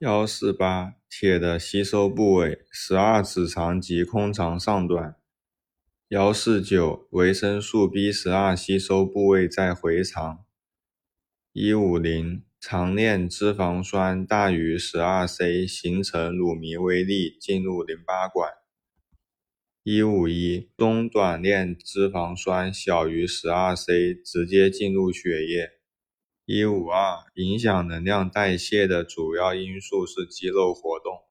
幺四八铁的吸收部位十二指肠及空肠上段。幺四九维生素 B 十二吸收部位在回肠。一五零长链脂肪酸大于十二 C 形成乳糜微粒进入淋巴管。一五一中短链脂肪酸小于十二 C 直接进入血液。一五二影响能量代谢的主要因素是肌肉活动。